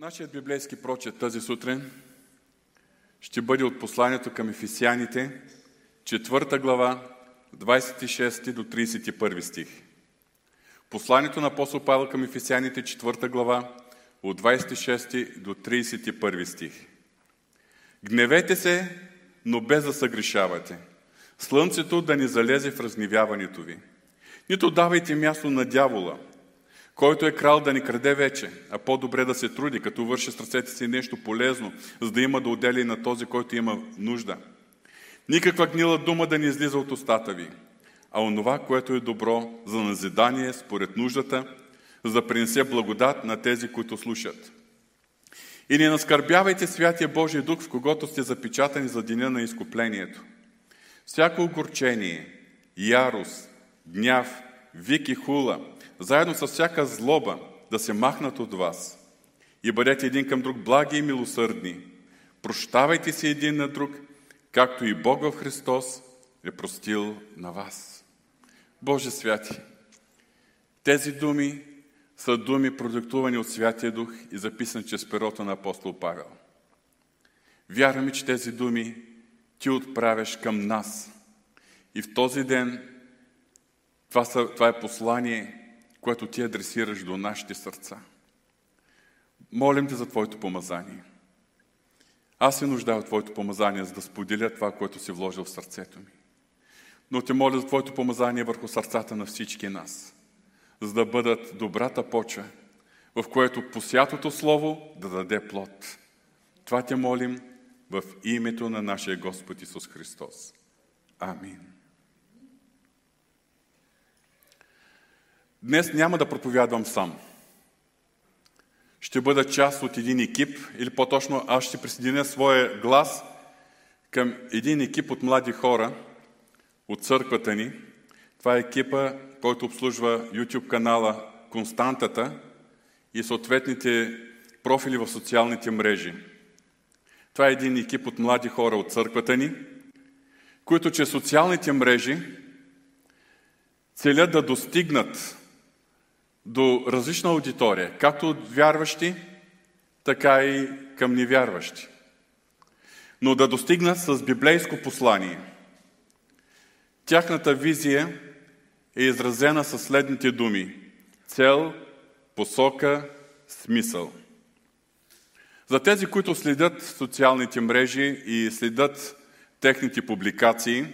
Нашият библейски прочет тази сутрин ще бъде от посланието към Ефесяните, 4 глава, 26 до 31 стих. Посланието на апостол Павел към Ефесяните, 4 глава, от 26 до 31 стих. Гневете се, но без да съгрешавате. Слънцето да не залезе в разгневяването ви. Нито давайте място на дявола – който е крал да ни краде вече, а по-добре да се труди, като върши с ръцете си нещо полезно, за да има да отдели на този, който има нужда. Никаква гнила дума да не излиза от устата ви, а онова, което е добро за назидание според нуждата, за да принесе благодат на тези, които слушат. И не наскърбявайте Святия Божия Дух, в когото сте запечатани за деня на изкуплението. Всяко огорчение, ярост, гняв, вик и хула – заедно с всяка злоба, да се махнат от вас. И бъдете един към друг благи и милосърдни. Прощавайте се един на друг, както и Бог в Христос е простил на вас. Боже святи, тези думи са думи, продиктувани от Святия Дух и записани чрез перото на апостол Павел. Вярваме, че тези думи ти отправяш към нас. И в този ден това, са, това е послание, което ти адресираш до нашите сърца. Молим те за Твоето помазание. Аз се нуждая от Твоето помазание, за да споделя това, което си вложил в сърцето ми. Но те моля за Твоето помазание върху сърцата на всички нас, за да бъдат добрата почва, в което посятото Слово да даде плод. Това те молим в името на нашия Господ Исус Христос. Амин. Днес няма да проповядвам сам. Ще бъда част от един екип, или по-точно аз ще присъединя своя глас към един екип от млади хора от църквата ни. Това е екипа, който обслужва YouTube канала Константата и съответните профили в социалните мрежи. Това е един екип от млади хора от църквата ни, които чрез социалните мрежи целят да достигнат до различна аудитория, както от вярващи, така и към невярващи. Но да достигнат с библейско послание. Тяхната визия е изразена със следните думи – цел, посока, смисъл. За тези, които следят социалните мрежи и следят техните публикации,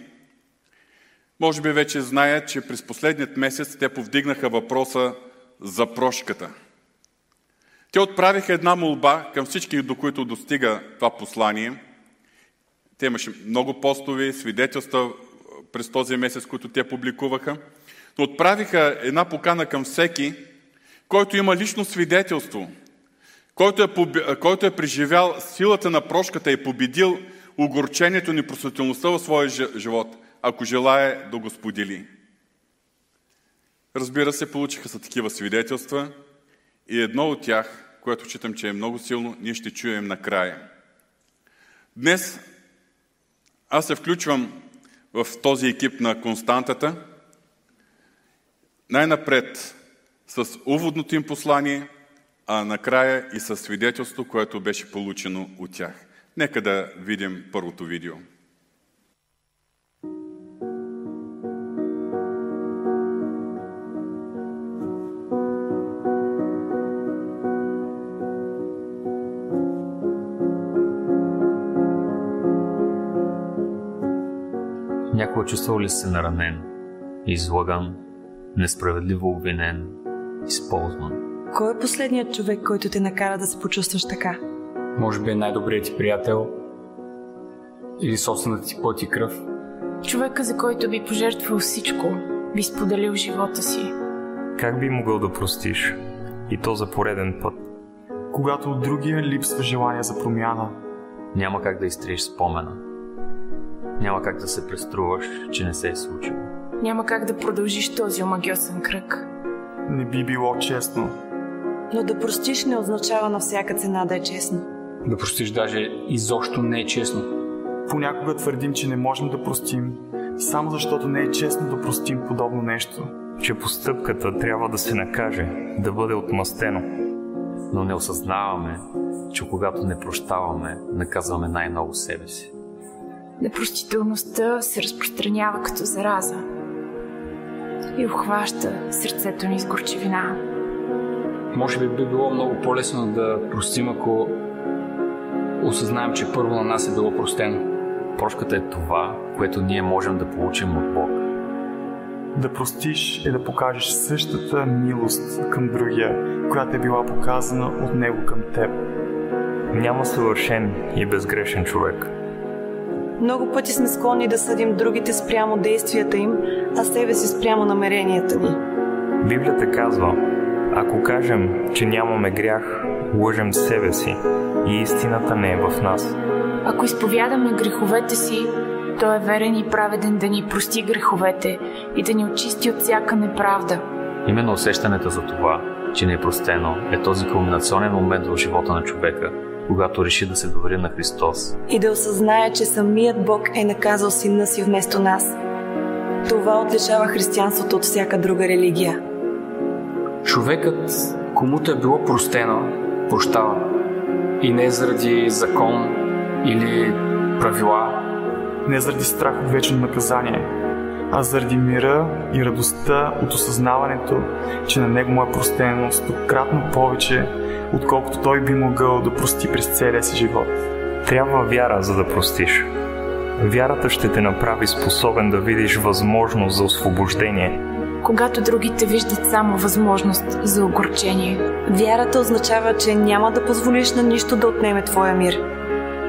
може би вече знаят, че през последният месец те повдигнаха въпроса за прошката. Те отправиха една молба към всички, до които достига това послание. Те имаше много постови, свидетелства през този месец, които те публикуваха. Но отправиха една покана към всеки, който има лично свидетелство, който е, който е преживял силата на прошката и победил огорчението и непростителността в своя живот, ако желая да го сподели. Разбира се, получиха са такива свидетелства и едно от тях, което читам, че е много силно, ние ще чуем накрая. Днес аз се включвам в този екип на Константата, най-напред с уводното им послание, а накрая и с свидетелство, което беше получено от тях. Нека да видим първото видео. Някога чувствал ли се наранен, излаган, несправедливо обвинен, използван? Кой е последният човек, който те накара да се почувстваш така? Може би е най-добрият ти приятел или собствената ти плът и кръв. Човека, за който би пожертвал всичко, би споделил живота си. Как би могъл да простиш? И то за пореден път. Когато от другия липсва желание за промяна. Няма как да изтриеш спомена няма как да се преструваш, че не се е случило. Няма как да продължиш този омагиосен кръг. Не би било честно. Но да простиш не означава на всяка цена да е честно. Да простиш даже изобщо не е честно. Понякога твърдим, че не можем да простим, само защото не е честно да простим подобно нещо. Че постъпката трябва да се накаже, да бъде отмъстено. но не осъзнаваме, че когато не прощаваме, наказваме най-много себе си. Непростителността се разпространява като зараза и обхваща сърцето ни с горчевина. Може би би било много по-лесно да простим, ако осъзнаем, че първо на нас е било простено. Прошката е това, което ние можем да получим от Бог. Да простиш е да покажеш същата милост към другия, която е била показана от него към теб. Няма съвършен и безгрешен човек. Много пъти сме склонни да съдим другите спрямо действията им, а себе си спрямо намеренията ни. Библията казва, ако кажем, че нямаме грях, лъжем себе си и истината не е в нас. Ако изповядаме греховете си, той е верен и праведен да ни прости греховете и да ни очисти от всяка неправда. Именно усещането за това, че не е простено, е този кулминационен момент в живота на човека, когато реши да се довери на Христос. И да осъзнае, че самият Бог е наказал сина си вместо нас. Това отличава християнството от всяка друга религия. Човекът, комуто е било простено, прощава. И не заради закон или правила, Не заради страх от вечно наказание, а заради мира и радостта от осъзнаването, че на него му е простено стократно повече, отколкото той би могъл да прости през целия си живот. Трябва вяра, за да простиш. Вярата ще те направи способен да видиш възможност за освобождение. Когато другите виждат само възможност за огорчение. Вярата означава, че няма да позволиш на нищо да отнеме твоя мир.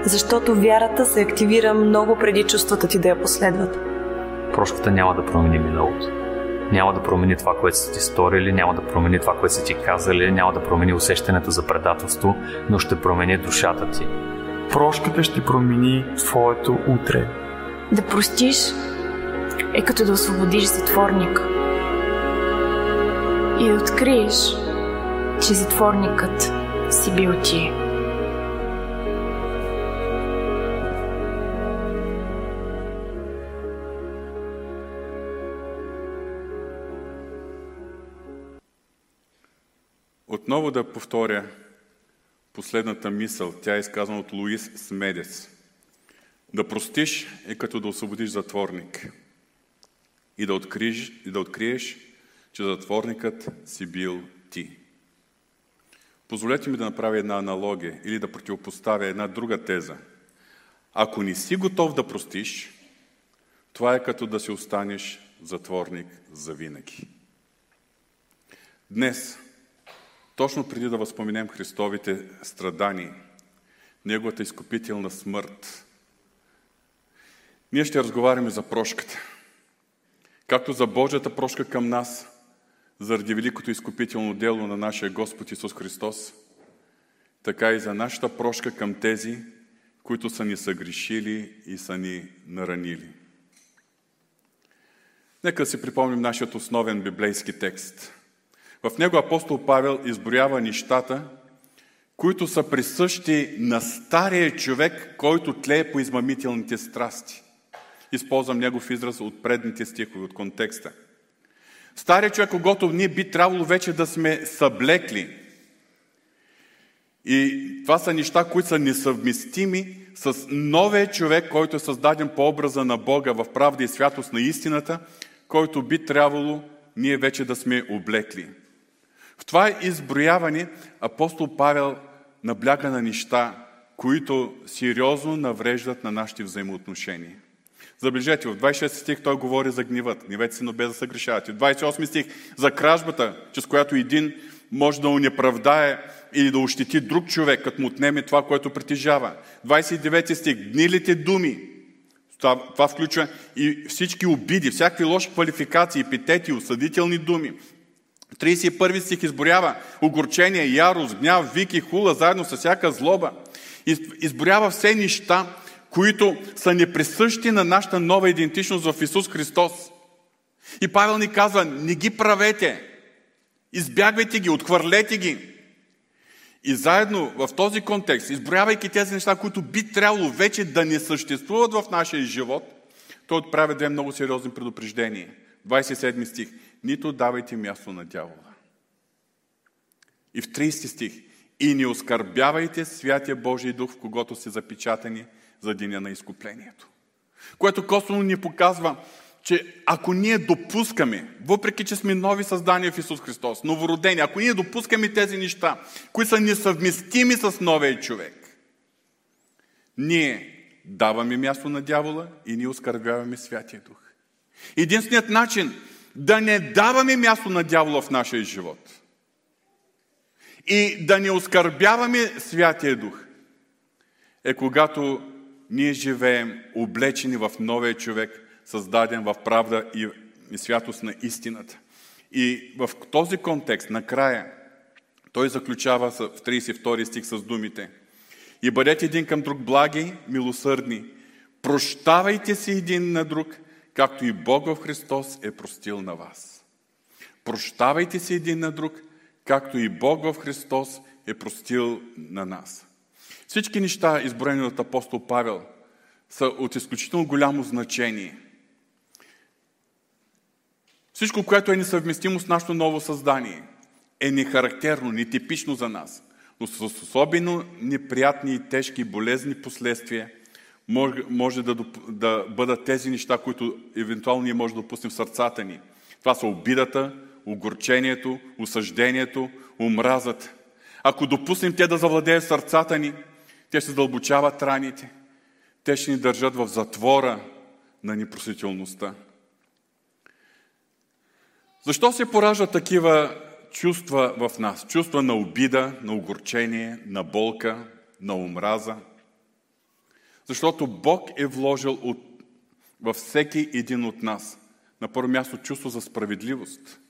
Защото вярата се активира много преди чувствата ти да я последват. Прошката няма да промени миналото. Няма да промени това, което са ти сторили, няма да промени това, което са ти казали, няма да промени усещането за предателство, но ще промени душата ти. Прошката ще промени твоето утре. Да простиш е като да освободиш затворник. И да откриеш, че затворникът си бил ти. Отново да повторя последната мисъл. Тя е изказана от Луис Смедец. Да простиш е като да освободиш затворник и да откриеш, и да откриеш че затворникът си бил ти. Позволете ми да направя една аналогия или да противопоставя една друга теза. Ако не си готов да простиш, това е като да си останеш затворник за винаги. Днес, точно преди да възпоменем Христовите страдания, Неговата изкупителна смърт, ние ще разговаряме за прошката. Както за Божията прошка към нас, заради великото изкупително дело на нашия Господ Исус Христос, така и за нашата прошка към тези, които са ни съгрешили и са ни наранили. Нека си припомним нашият основен библейски текст. В него апостол Павел изброява нещата, които са присъщи на стария човек, който тлее по измамителните страсти. Използвам негов израз от предните стихове, от контекста. Стария човек, когато ние би трябвало вече да сме съблекли. И това са неща, които са несъвместими с новия човек, който е създаден по образа на Бога в правда и святост на истината, който би трябвало ние вече да сме облекли. В това изброяване апостол Павел набляга на неща, които сериозно навреждат на нашите взаимоотношения. Забележете, в 26 стих той говори за гневът. Гневете се, но без да се грешавате. В 28 стих за кражбата, чрез която един може да унеправдае или да ощети друг човек, като му отнеме това, което притежава. 29 стих. Гнилите думи. Това, това включва и всички обиди, всякакви лоши квалификации, епитети, осъдителни думи. 31 стих изборява огорчение, ярост, гняв, вики, хула, заедно с всяка злоба. Изборява все неща, които са неприсъщи на нашата нова идентичност в Исус Христос. И Павел ни казва, не ги правете, избягвайте ги, отхвърлете ги. И заедно в този контекст, изброявайки тези неща, които би трябвало вече да не съществуват в нашия живот, той отправя две много сериозни предупреждения. 27 стих. Нито давайте място на дявола. И в 30 стих. и не оскърбявайте святия Божий дух, в когото сте запечатани за деня на изкуплението. Което косвено ни показва, че ако ние допускаме, въпреки че сме нови създания в Исус Христос, новородени, ако ние допускаме тези неща, които са несъвместими с новия човек, ние даваме място на дявола и ние оскърбяваме Святия Дух. Единственият начин да не даваме място на дявола в нашия живот. И да не оскърбяваме Святия Дух. Е когато ние живеем облечени в новия човек, създаден в правда и, святост на истината. И в този контекст, накрая, той заключава в 32 стих с думите. И бъдете един към друг благи, милосърдни, прощавайте се един на друг, както и Бог в Христос е простил на вас. Прощавайте се един на друг, както и Бог в Христос е простил на нас. Всички неща, изброени от апостол Павел, са от изключително голямо значение. Всичко, което е несъвместимо с нашето ново създание, е нехарактерно, нетипично за нас, но с особено неприятни и тежки болезни последствия може, може да, да бъдат тези неща, които евентуално ние може да допуснем в сърцата ни. Това са обидата, огорчението, осъждението, омразата. Ако допуснем те да завладеят сърцата ни, те ще задълбочават раните. Те ще ни държат в затвора на непросителността. Защо се пораждат такива чувства в нас? Чувства на обида, на огорчение, на болка, на омраза. Защото Бог е вложил от, във всеки един от нас на първо място чувство за справедливост.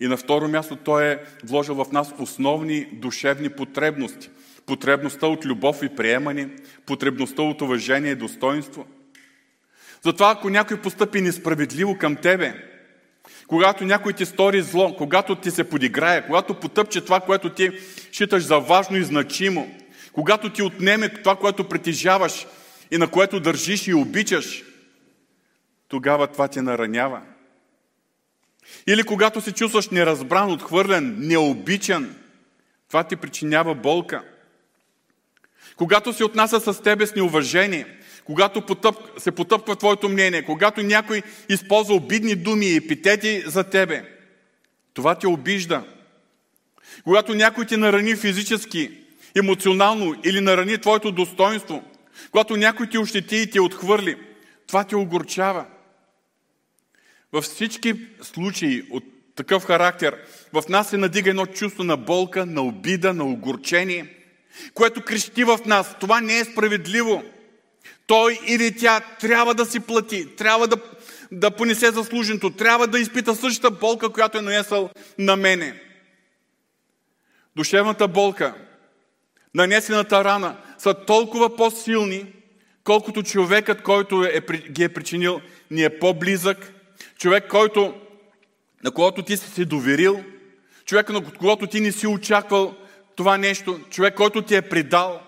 И на второ място Той е вложил в нас основни душевни потребности – потребността от любов и приемане, потребността от уважение и достоинство. Затова ако някой постъпи несправедливо към тебе, когато някой ти стори зло, когато ти се подиграе, когато потъпче това, което ти считаш за важно и значимо, когато ти отнеме това, което притежаваш и на което държиш и обичаш, тогава това те наранява. Или когато се чувстваш неразбран, отхвърлен, необичан, това ти причинява болка – когато се отнася с тебе с неуважение, когато потъп, се потъпва твоето мнение, когато някой използва обидни думи и епитети за тебе, това те обижда. Когато някой те нарани физически, емоционално или нарани твоето достоинство, когато някой ти ощети и те отхвърли, това те огорчава. Във всички случаи от такъв характер в нас се надига едно чувство на болка, на обида, на огорчение – което крещи в нас. Това не е справедливо. Той или тя трябва да си плати, трябва да, да понесе заслуженото, трябва да изпита същата болка, която е нанесъл на мене. Душевната болка, нанесената рана са толкова по-силни, колкото човекът, който е, ги е причинил, ни е по-близък, човек, който, на когото ти си се доверил, човек, на когото ти не си очаквал това нещо, човек, който ти е предал.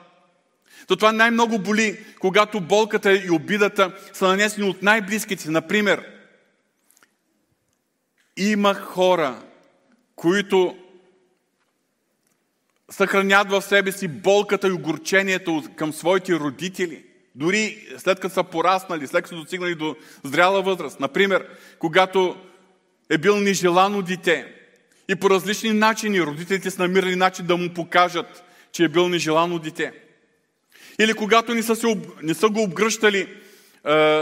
това най-много боли, когато болката и обидата са нанесени от най-близките. Например, има хора, които съхранят в себе си болката и огорчението към своите родители, дори след като са пораснали, след като са достигнали до зряла възраст. Например, когато е бил нежелано дете, и по различни начини родителите са намирали начин да му покажат, че е бил нежелано дете. Или когато не са, се, не са го обгръщали е,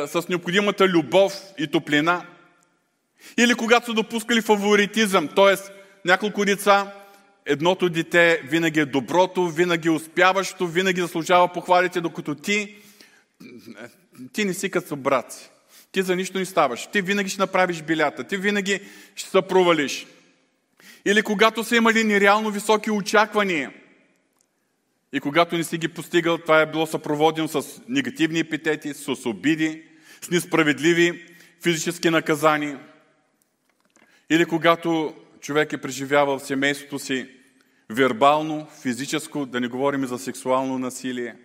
с необходимата любов и топлина. Или когато са допускали фаворитизъм, т.е. няколко деца, едното дете винаги е доброто, винаги е успяващо, винаги заслужава похвалите, докато ти, ти не си като брат си. Ти за нищо не ставаш. Ти винаги ще направиш билята. Ти винаги ще се провалиш. Или когато са имали нереално високи очаквания и когато не си ги постигал, това е било съпроводено с негативни епитети, с обиди, с несправедливи физически наказания. Или когато човек е преживявал в семейството си вербално, физическо, да не говорим за сексуално насилие.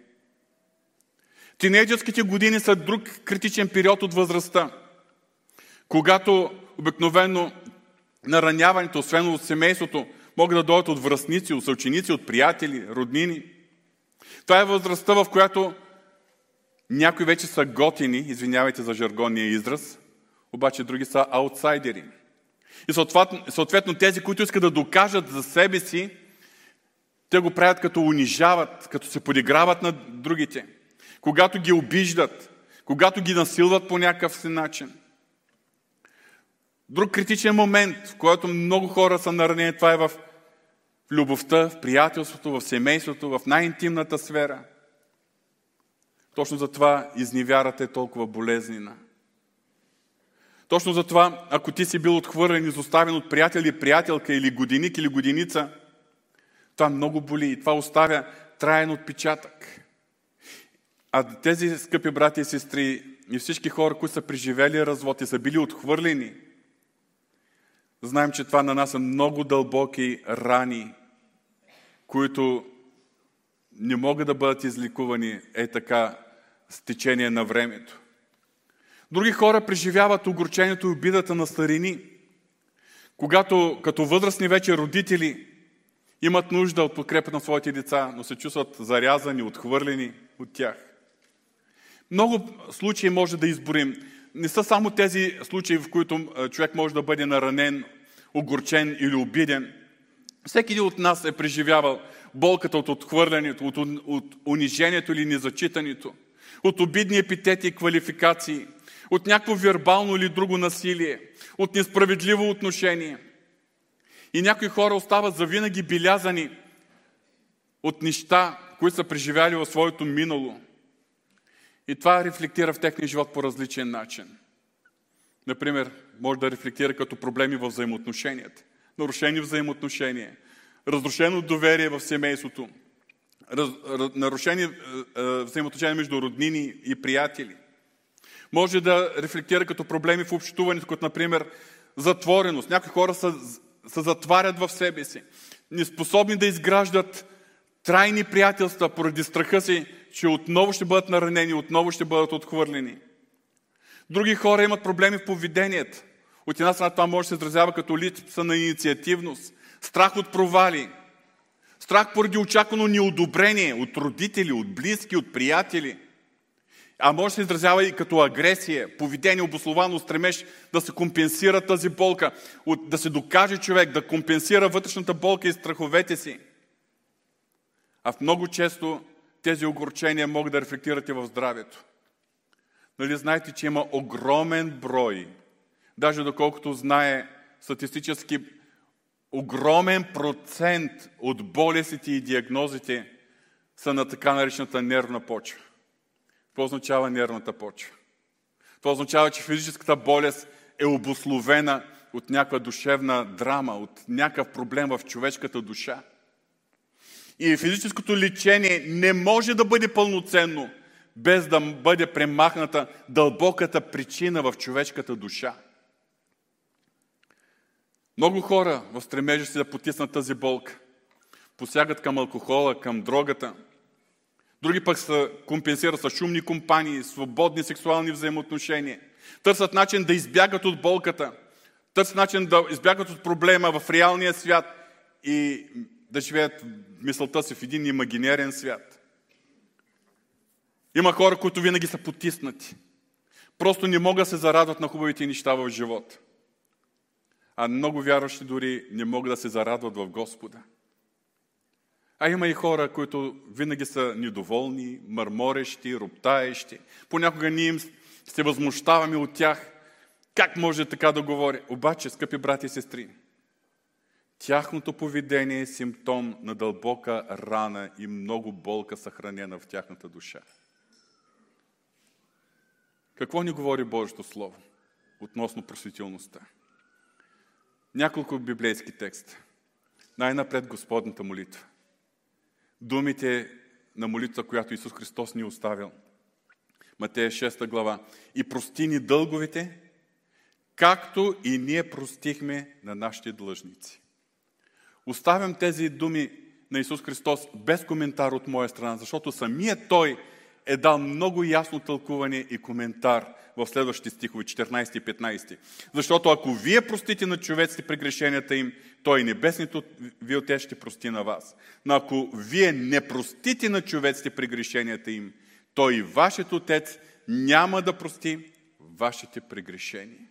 Тинейджерските години са друг критичен период от възрастта, когато обикновено нараняването, освен от семейството, Могат да дойдат от връзници, от съученици, от приятели, роднини. Това е възрастта, в която някои вече са готини, извинявайте за жаргонния израз, обаче други са аутсайдери. И съответно, тези, които искат да докажат за себе си, те го правят като унижават, като се подиграват на другите, когато ги обиждат, когато ги насилват по някакъв си начин. Друг критичен момент, в който много хора са наранени, това е в любовта, в приятелството, в семейството, в най-интимната сфера. Точно за това изневярата е толкова болезнена. Точно за това, ако ти си бил отхвърлен, изоставен от приятел или приятелка, или годиник, или годиница, това много боли и това оставя траен отпечатък. А тези скъпи брати и сестри и всички хора, които са преживели развод и са били отхвърлени, знаем, че това на нас са много дълбоки рани, които не могат да бъдат изликувани е така с течение на времето. Други хора преживяват огорчението и обидата на старини, когато като възрастни вече родители имат нужда от подкрепа на своите деца, но се чувстват зарязани, отхвърлени от тях. Много случаи може да изборим. Не са само тези случаи, в които човек може да бъде наранен, огорчен или обиден. Всеки един от нас е преживявал болката от отхвърлянето, от, от унижението или незачитането, от обидни епитети и квалификации, от някакво вербално или друго насилие, от несправедливо отношение. И някои хора остават завинаги билязани от неща, които са преживяли в своето минало. И това рефлектира в техния живот по различен начин. Например, може да рефлектира като проблеми в взаимоотношенията. Нарушени взаимоотношения, разрушено доверие в семейството, раз, нарушени е, е, взаимоотношения между роднини и приятели. Може да рефлектира като проблеми в общуването, като например затвореност. Някои хора са, се затварят в себе си, неспособни да изграждат трайни приятелства поради страха си, че отново ще бъдат наранени, отново ще бъдат отхвърлени. Други хора имат проблеми в поведението. От една страна това може да се изразява като липса на инициативност, страх от провали, страх поради очаквано неодобрение от родители, от близки, от приятели. А може да се изразява и като агресия, поведение, обословано стремеж да се компенсира тази болка, да се докаже човек, да компенсира вътрешната болка и страховете си. А в много често тези огорчения могат да рефлектират и в здравето. Нали знаете, че има огромен брой, даже доколкото знае статистически огромен процент от болестите и диагнозите са на така наречената нервна почва. Какво означава нервната почва? Това означава, че физическата болест е обословена от някаква душевна драма, от някакъв проблем в човешката душа. И физическото лечение не може да бъде пълноценно, без да бъде премахната дълбоката причина в човешката душа. Много хора в стремежа си да потиснат тази болка посягат към алкохола, към дрогата. Други пък се компенсират с шумни компании, свободни сексуални взаимоотношения. Търсят начин да избягат от болката. Търсят начин да избягат от проблема в реалния свят и да живеят мисълта си в един имагинерен свят. Има хора, които винаги са потиснати. Просто не могат да се зарадват на хубавите неща в живота. А много вярващи дори не могат да се зарадват в Господа. А има и хора, които винаги са недоволни, мърморещи, роптаещи. Понякога ние им се възмущаваме от тях. Как може така да говори? Обаче, скъпи брати и сестри, тяхното поведение е симптом на дълбока рана и много болка съхранена в тяхната душа. Какво ни говори Божието Слово относно просветилността? Няколко библейски текста. Най-напред Господната молитва. Думите на молитва, която Исус Христос ни е оставил. Матея 6 глава. И прости ни дълговете, както и ние простихме на нашите длъжници. Оставям тези думи на Исус Христос без коментар от моя страна, защото самият Той е дал много ясно тълкуване и коментар в следващите стихове, 14 и 15. Защото ако вие простите на човеците прегрешенията им, Той небесният ви отец ще прости на вас. Но ако вие не простите на човеците прегрешенията им, той и вашият отец няма да прости вашите прегрешения.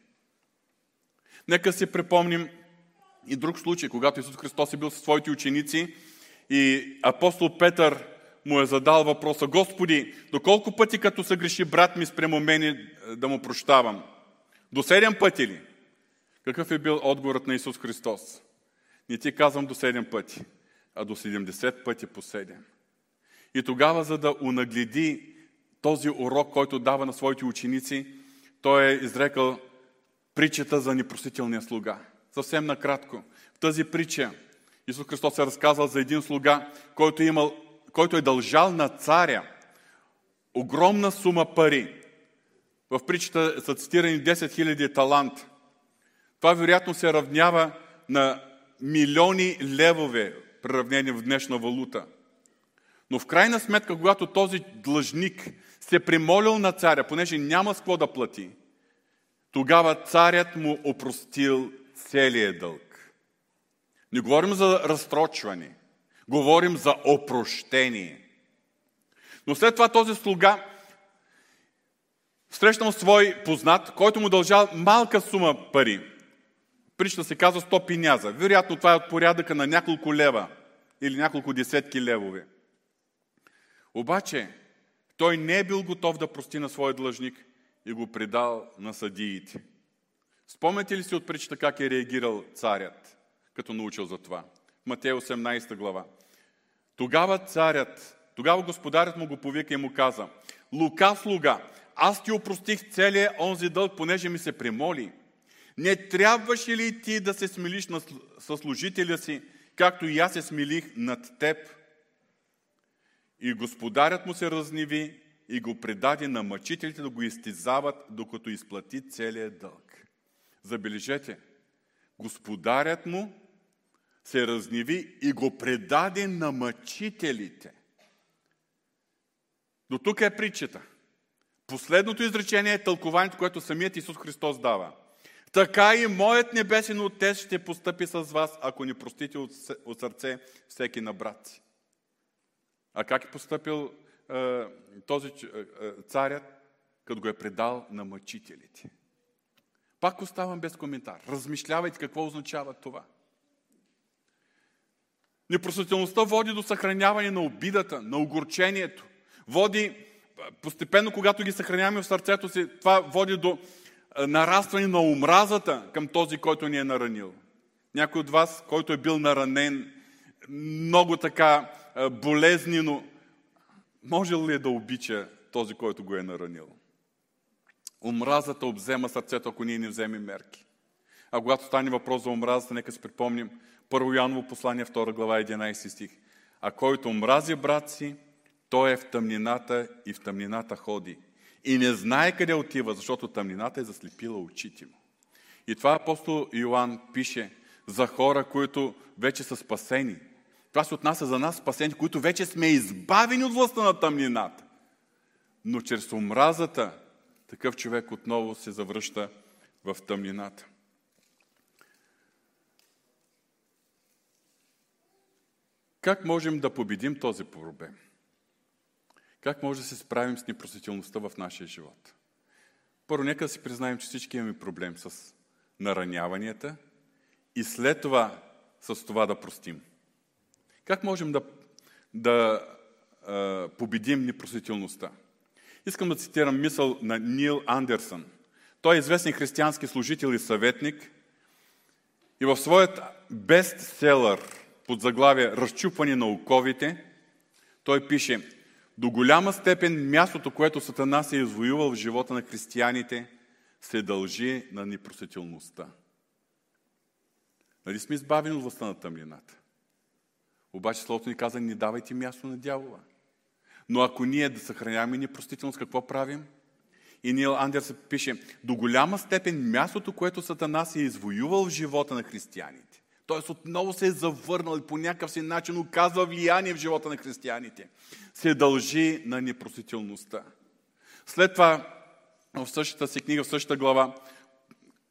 Нека си припомним и друг случай, когато Исус Христос е бил със своите ученици и апостол Петър му е задал въпроса, Господи, доколко пъти като се греши брат ми спрямо мене да му прощавам? До седем пъти ли? Какъв е бил отговорът на Исус Христос? Не ти казвам до седем пъти, а до 70 пъти по седем. И тогава, за да унагледи този урок, който дава на своите ученици, той е изрекал притчата за непростителния слуга. Съвсем накратко. В тази притча Исус Христос е разказал за един слуга, който имал, който е дължал на царя огромна сума пари. В притчата са цитирани 10 000 талант. Това вероятно се равнява на милиони левове, приравнени в днешна валута. Но в крайна сметка, когато този длъжник се примолил на царя, понеже няма с какво да плати, тогава царят му опростил целият дълг. Не говорим за разстрочване, говорим за опрощение. Но след това този слуга срещнал свой познат, който му дължал малка сума пари. Причта се казва 100 пиняза. Вероятно това е от порядъка на няколко лева или няколко десетки левове. Обаче той не е бил готов да прости на своя длъжник и го предал на съдиите. Спомняте ли си от причта как е реагирал царят, като научил за това? Матея 18 глава. Тогава царят, тогава господарят му го повика и му каза, Лука слуга, аз ти опростих целия онзи дълг, понеже ми се примоли. Не трябваше ли ти да се смилиш със служителя си, както и аз се смилих над теб? И господарят му се разниви и го предаде на мъчителите да го изтизават, докато изплати целият дълг. Забележете, господарят му се разниви и го предаде на мъчителите. До тук е притчата. Последното изречение е тълкованието, което самият Исус Христос дава. Така и моят небесен Отец ще постъпи с вас, ако не простите от сърце всеки на брат си. А как е поступил е, този е, царят, като го е предал на мъчителите? Пак оставам без коментар. Размишлявайте какво означава това. Непростителността води до съхраняване на обидата, на огорчението. Води, постепенно, когато ги съхраняваме в сърцето си, това води до нарастване на омразата към този, който ни е наранил. Някой от вас, който е бил наранен, много така болезнено, може ли е да обича този, който го е наранил? Омразата обзема сърцето, ако ние не вземем мерки. А когато стане въпрос за омразата, нека си припомним Първо Яново послание, 2 глава, 11 стих. А който омрази брат си, той е в тъмнината и в тъмнината ходи. И не знае къде отива, защото тъмнината е заслепила очите му. И това апостол Йоанн пише за хора, които вече са спасени. Това се отнася за нас, спасени, които вече сме избавени от властта на тъмнината. Но чрез омразата такъв човек отново се завръща в тъмнината. Как можем да победим този проблем? Как може да се справим с непростителността в нашия живот? Първо, нека да си признаем, че всички имаме проблем с нараняванията и след това с това да простим. Как можем да, да а, победим непростителността? Искам да цитирам мисъл на Нил Андерсън. Той е известен християнски служител и съветник и в своят бестселър под заглавие Разчупване на оковите, той пише До голяма степен мястото, което Сатана се е извоювал в живота на християните, се дължи на непросетилността. Нали сме избавени от властта на тъмнината? Обаче Словото ни каза, не давайте място на дявола. Но ако ние да съхраняваме непростителност, какво правим? И Нил Андерс пише, до голяма степен мястото, което Сатана се е извоювал в живота на християните, т.е. отново се е завърнал и по някакъв си начин оказва влияние в живота на християните, се дължи на непростителността. След това, в същата си книга, в същата глава,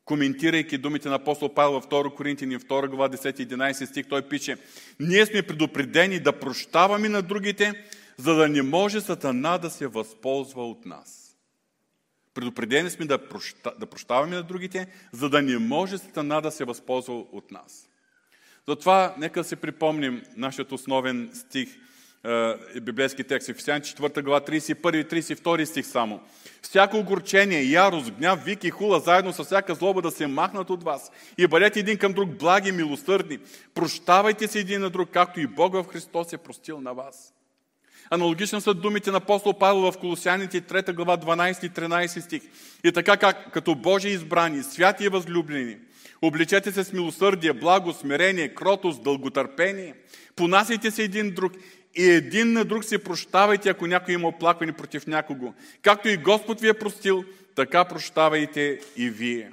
коментирайки думите на апостол Павел във 2 Коринтини, 2 глава, 10-11 стих, той пише Ние сме предупредени да прощаваме на другите, за да не може Сатана да се възползва от нас. Предупредени сме да, проща, да прощаваме на другите, за да не може Сатана да се възползва от нас. Затова нека си припомним нашия основен стих – е, библейски текст. Ефесяни 4 глава 31 и 32 стих само. Всяко огорчение, ярост, гняв, вик и хула, заедно с всяка злоба да се махнат от вас. И бъдете един към друг благи, милосърдни. Прощавайте се един на друг, както и Бог в Христос е простил на вас. Аналогично са думите на апостол Павел в Колосяните 3 глава 12 и 13 стих. И така как, като Божи избрани, святи и възлюблени, обличете се с милосърдие, благо, смирение, кротост, дълготърпение. Понасяйте се един друг и един на друг се прощавайте, ако някой има оплакване против някого. Както и Господ ви е простил, така прощавайте и вие.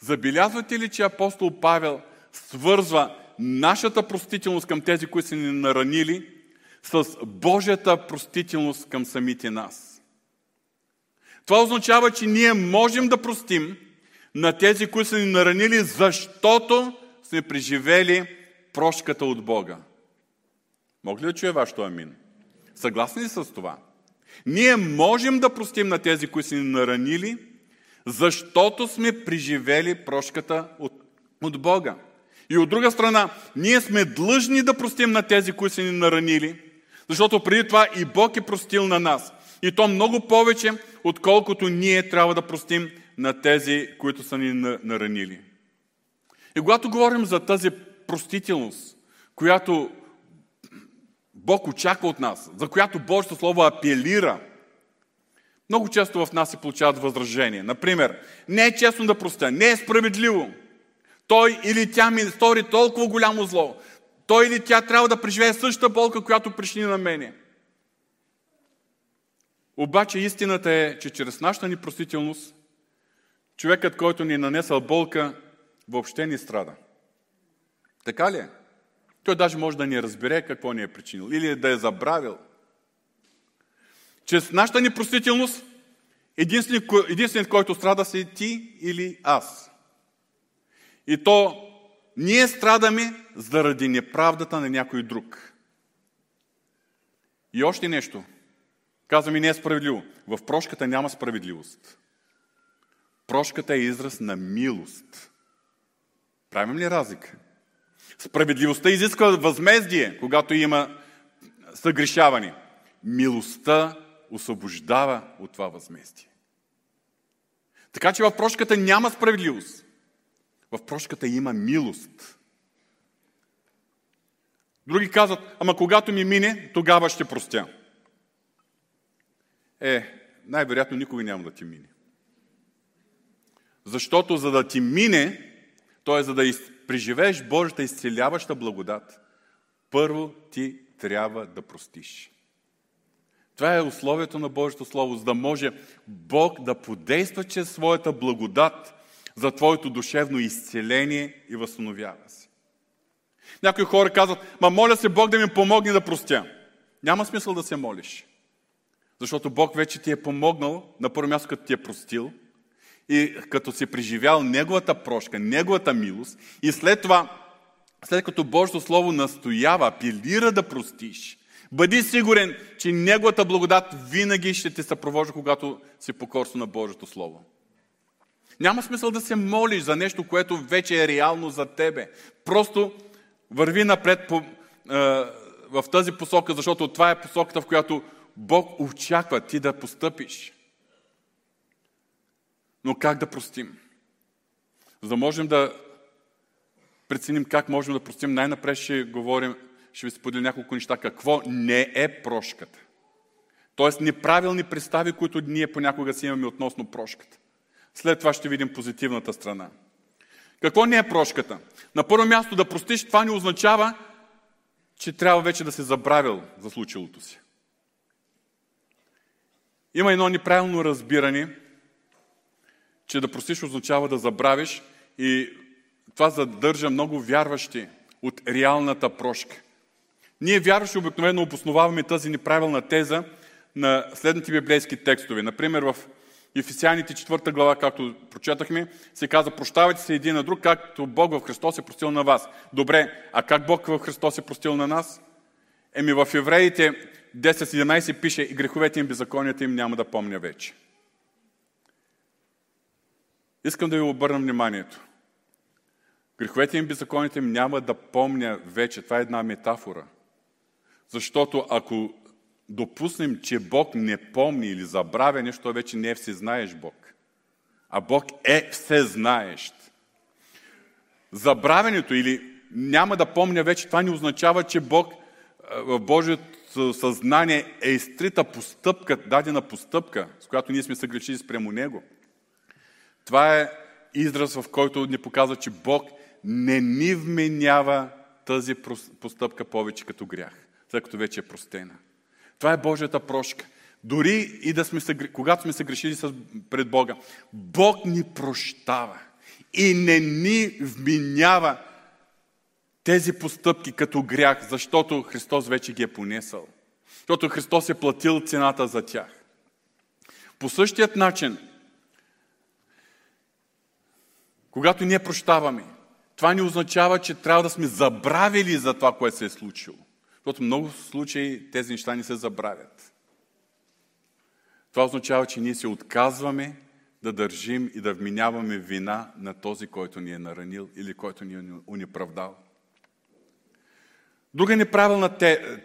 Забелязвате ли, че апостол Павел свързва нашата простителност към тези, които са ни наранили, с Божията простителност към самите нас? Това означава, че ние можем да простим на тези, които са ни наранили, защото сме преживели прошката от Бога. Мога ли да чуя вашето амин? Съгласни ли с това? Ние можем да простим на тези, които са ни наранили, защото сме преживели прошката от, от Бога. И от друга страна, ние сме длъжни да простим на тези, които са ни наранили, защото преди това и Бог е простил на нас. И то много повече, отколкото ние трябва да простим на тези, които са ни наранили. И когато говорим за тази простителност, която Бог очаква от нас, за която Божието Слово апелира, много често в нас се получават възражения. Например, не е честно да простя, не е справедливо. Той или тя ми стори толкова голямо зло. Той или тя трябва да преживее същата болка, която причини на мене. Обаче истината е, че чрез нашата непростителност, човекът, който ни е нанесъл болка, въобще не страда. Така ли е? Той даже може да ни разбере какво ни е причинил или да е забравил. Чрез нашата непростителност, единственият, единственият, който страда си ти или аз. И то ние страдаме заради неправдата на някой друг. И още нещо. Казваме не е справедливо. В прошката няма справедливост. Прошката е израз на милост. Правим ли разлика? Справедливостта изисква възмездие, когато има съгрешаване. Милостта освобождава от това възмездие. Така че в прошката няма справедливост. В прошката има милост. Други казват, ама когато ми мине, тогава ще простя. Е, най-вероятно никога няма да ти мине. Защото за да ти мине, т.е. за да преживееш Божията изцеляваща благодат, първо ти трябва да простиш. Това е условието на Божието Слово, за да може Бог да подейства чрез своята благодат за твоето душевно изцеление и възстановява се. Някои хора казват, ма моля се Бог да ми помогне да простя. Няма смисъл да се молиш. Защото Бог вече ти е помогнал, на първо място като ти е простил, и като си преживял Неговата прошка, Неговата милост и след това, след като Божието Слово настоява, апелира да простиш, бъди сигурен, че Неговата благодат винаги ще те съпровожда, когато си покорство на Божието Слово. Няма смисъл да се молиш за нещо, което вече е реално за тебе. Просто върви напред по, е, в тази посока, защото това е посоката, в която Бог очаква ти да постъпиш. Но как да простим? За да можем да преценим как можем да простим, най-напред ще говорим, ще ви споделя няколко неща. Какво не е прошката? Тоест неправилни представи, които ние понякога си имаме относно прошката. След това ще видим позитивната страна. Какво не е прошката? На първо място да простиш, това не означава, че трябва вече да се забравил за случилото си. Има едно неправилно разбиране, че да простиш означава да забравиш и това задържа много вярващи от реалната прошка. Ние вярващи обикновено обосноваваме тази неправилна теза на следните библейски текстове. Например, в Ефесяните 4 глава, както прочетахме, се казва, прощавайте се един на друг, както Бог в Христос е простил на вас. Добре, а как Бог в Христос е простил на нас? Еми в Евреите 10-17 пише, и греховете им, беззаконията им няма да помня вече. Искам да ви обърна вниманието. Греховете им, беззаконите им няма да помня вече. Това е една метафора. Защото ако допуснем, че Бог не помни или забравя нещо, той вече не е всезнаеш Бог. А Бог е всезнаещ. Забравянето или няма да помня вече, това не означава, че Бог в Божието съзнание е изтрита постъпка, дадена постъпка, с която ние сме съгрешили спрямо Него. Това е израз, в който ни показва, че Бог не ни вменява тази постъпка повече като грях, след като вече е простена. Това е Божията прошка. Дори и да сме, когато сме се грешили пред Бога, Бог ни прощава и не ни вменява тези постъпки като грях, защото Христос вече ги е понесъл. Защото Христос е платил цената за тях. По същият начин, когато ние прощаваме, това не означава, че трябва да сме забравили за това, което се е случило. Защото много случаи тези неща не се забравят. Това означава, че ние се отказваме да държим и да вменяваме вина на този, който ни е наранил или който ни е унеправдал. Друга неправилна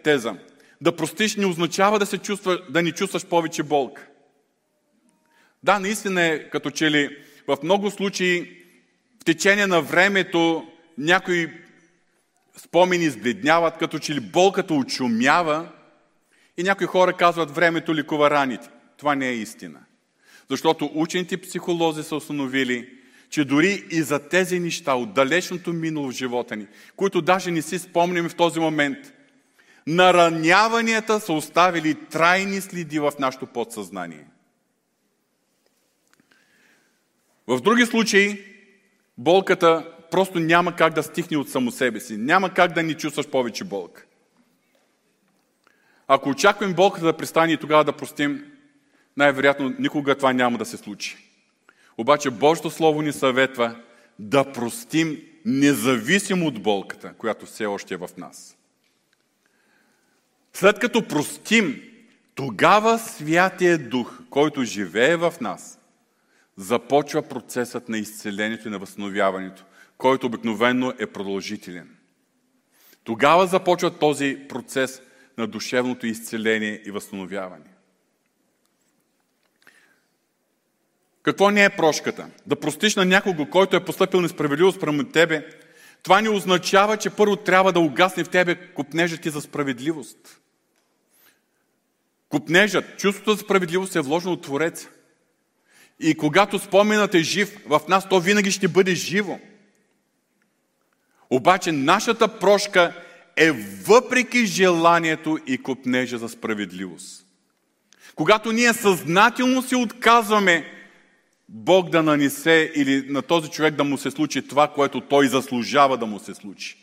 теза. Да простиш не означава да, се чувства, да не чувстваш повече болка. Да, наистина е като че ли в много случаи течение на времето някои спомени избледняват, като че ли болката очумява и някои хора казват времето ликува раните. Това не е истина. Защото учените психолози са установили, че дори и за тези неща от далечното минало в живота ни, които даже не си спомним в този момент, нараняванията са оставили трайни следи в нашето подсъзнание. В други случаи, болката просто няма как да стихне от само себе си. Няма как да ни чувстваш повече болка. Ако очакваме болката да престане и тогава да простим, най-вероятно никога това няма да се случи. Обаче Божието Слово ни съветва да простим независимо от болката, която все още е в нас. След като простим, тогава Святия Дух, който живее в нас, започва процесът на изцелението и на възстановяването, който обикновено е продължителен. Тогава започва този процес на душевното изцеление и възстановяване. Какво не е прошката? Да простиш на някого, който е поступил несправедливо спрямо тебе, това не означава, че първо трябва да угасне в тебе купнежът ти за справедливост. Купнежът, чувството за справедливост е вложено от Твореца. И когато споменът е жив в нас, то винаги ще бъде живо. Обаче нашата прошка е въпреки желанието и купнежа за справедливост. Когато ние съзнателно се отказваме Бог да нанесе или на този човек да му се случи това, което той заслужава да му се случи.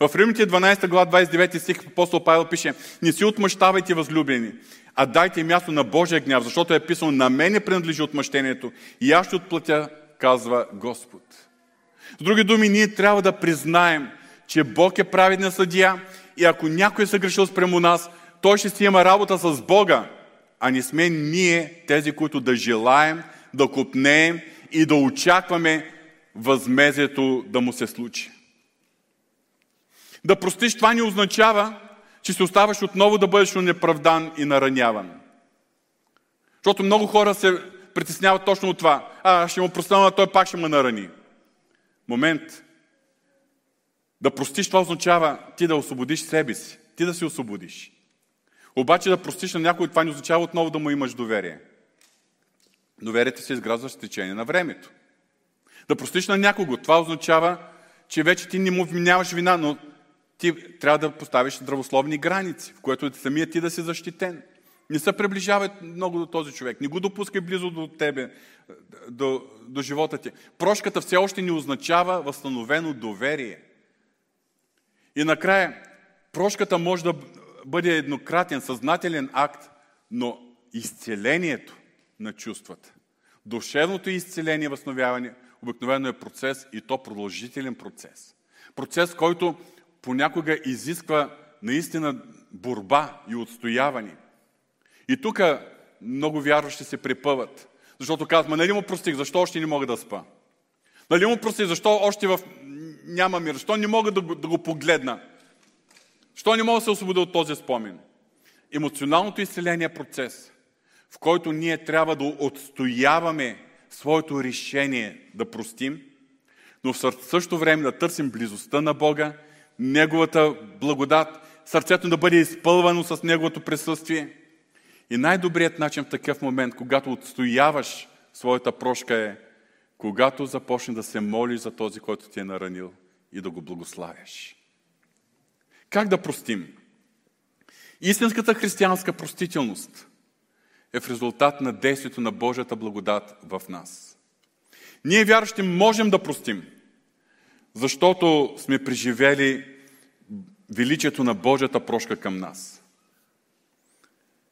В Римните 12 глава 29 стих апостол Павел пише Не си отмъщавайте възлюбени, а дайте място на Божия гняв, защото е писано на мене принадлежи отмъщението и аз ще отплатя, казва Господ. С други думи, ние трябва да признаем, че Бог е праведен съдия и ако някой е съгрешил спрямо нас, той ще си има работа с Бога, а не сме ние тези, които да желаем, да купнеем и да очакваме възмезието да му се случи. Да простиш това не означава, че се оставаш отново да бъдеш неправдан и нараняван. Защото много хора се притесняват точно от това. А, ще му простя, но той пак ще ме нарани. Момент. Да простиш, това означава ти да освободиш себе си. Ти да се освободиш. Обаче да простиш на някой, това не означава отново да му имаш доверие. Доверието се изгражда с течение на времето. Да простиш на някого, това означава, че вече ти не му вменяваш вина, но ти трябва да поставиш здравословни граници, в което самия ти да си защитен. Не се приближавай много до този човек. Не го допускай близо до тебе, до, до живота ти. Прошката все още не означава възстановено доверие. И накрая, прошката може да бъде еднократен, съзнателен акт, но изцелението на чувствата. Душевното изцеление възстановяване обикновено е процес и то продължителен процес. Процес, който понякога изисква наистина борба и отстояване. И тук много вярващи се препъват. Защото казват, ма нали му простих, защо още не мога да спа? Нали му простих, защо още в... няма мир? Защо не мога да го, да го погледна? Защо не мога да се освободя от този спомен? Емоционалното изцеление е процес, в който ние трябва да отстояваме своето решение да простим, но в същото време да търсим близостта на Бога, Неговата благодат, сърцето да бъде изпълвано с Неговото присъствие. И най-добрият начин в такъв момент, когато отстояваш своята прошка е, когато започне да се молиш за този, който ти е наранил и да го благославяш. Как да простим? Истинската християнска простителност е в резултат на действието на Божията благодат в нас. Ние, вярващи, можем да простим, защото сме преживели величието на Божията прошка към нас.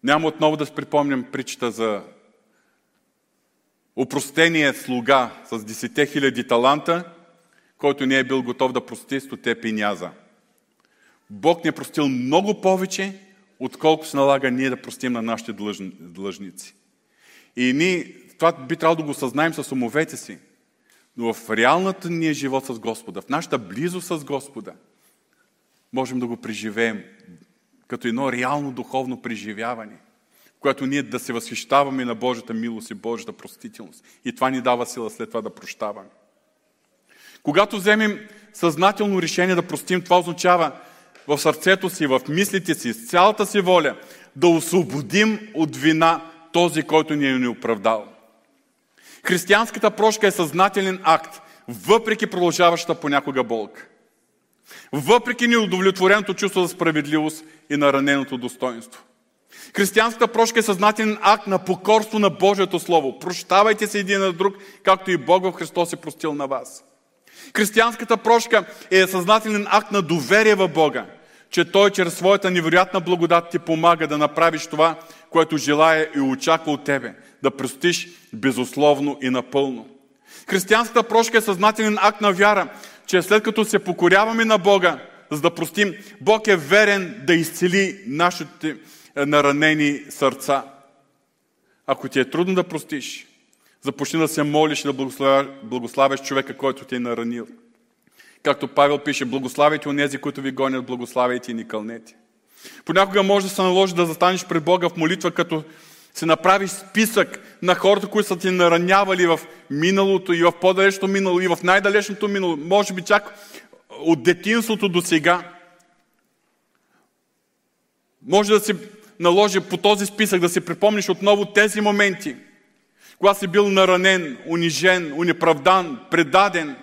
Няма отново да припомням причата за упростения слуга с 10 хиляди таланта, който не е бил готов да прости стоте пиняза. Бог ни е простил много повече, отколко се налага ние да простим на нашите длъжници. И ние, това би трябвало да го съзнаем с умовете си. Но в реалната ни живот с Господа, в нашата близост с Господа, можем да го преживеем като едно реално духовно преживяване, в което ние да се възхищаваме на Божията милост и Божията простителност. И това ни дава сила след това да прощаваме. Когато вземем съзнателно решение да простим, това означава в сърцето си, в мислите си, с цялата си воля, да освободим от вина този, който ни е ни оправдал. Християнската прошка е съзнателен акт, въпреки продължаващата понякога болка. Въпреки неудовлетвореното чувство за справедливост и на раненото достоинство. Християнската прошка е съзнателен акт на покорство на Божието Слово. Прощавайте се един на друг, както и Бог в Христос е простил на вас. Християнската прошка е съзнателен акт на доверие в Бога, че Той чрез своята невероятна благодат ти помага да направиш това, което желая и очаква от тебе, да простиш безусловно и напълно. Християнската прошка е съзнателен акт на вяра, че след като се покоряваме на Бога, за да простим, Бог е верен да изцели нашите е, наранени сърца. Ако ти е трудно да простиш, започни да се молиш и да благославяш човека, който ти е наранил. Както Павел пише, благославяйте онези, които ви гонят, благославяйте и ни кълнете. Понякога може да се наложи да застанеш пред Бога в молитва, като се направиш списък на хората, които са ти наранявали в миналото и в по-далечното минало и в най-далечното минало, може би чак от детинството до сега. Може да се наложи по този списък да си припомниш отново тези моменти, когато си бил наранен, унижен, унеправдан, предаден.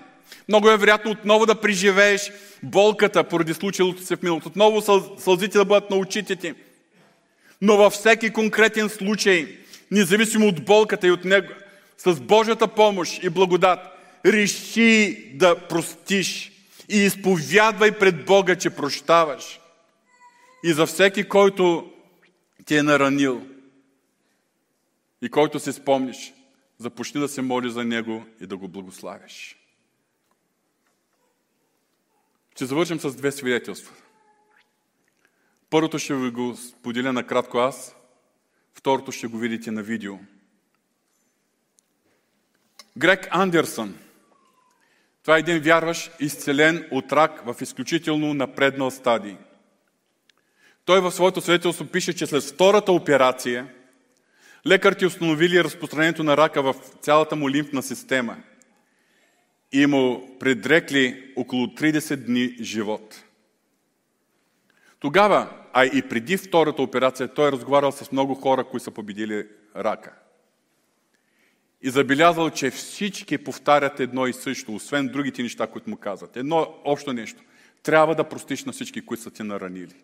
Много е вероятно отново да преживееш болката поради случилото се в миналото. Отново сълзите да бъдат на очите ти. Но във всеки конкретен случай, независимо от болката и от него, с Божията помощ и благодат, реши да простиш и изповядвай пред Бога, че прощаваш. И за всеки, който ти е наранил и който се спомниш, започни да се моли за него и да го благославяш. Ще завършим с две свидетелства. Първото ще ви го споделя накратко аз, второто ще го видите на видео. Грег Андерсън. Това е един вярващ, изцелен от рак в изключително напреднал стадий. Той в своето свидетелство пише, че след втората операция лекарите установили разпространението на рака в цялата му лимфна система и му предрекли около 30 дни живот. Тогава, а и преди втората операция, той е разговарял с много хора, които са победили рака. И забелязал, че всички повтарят едно и също, освен другите неща, които му казват. Едно общо нещо. Трябва да простиш на всички, които са ти наранили.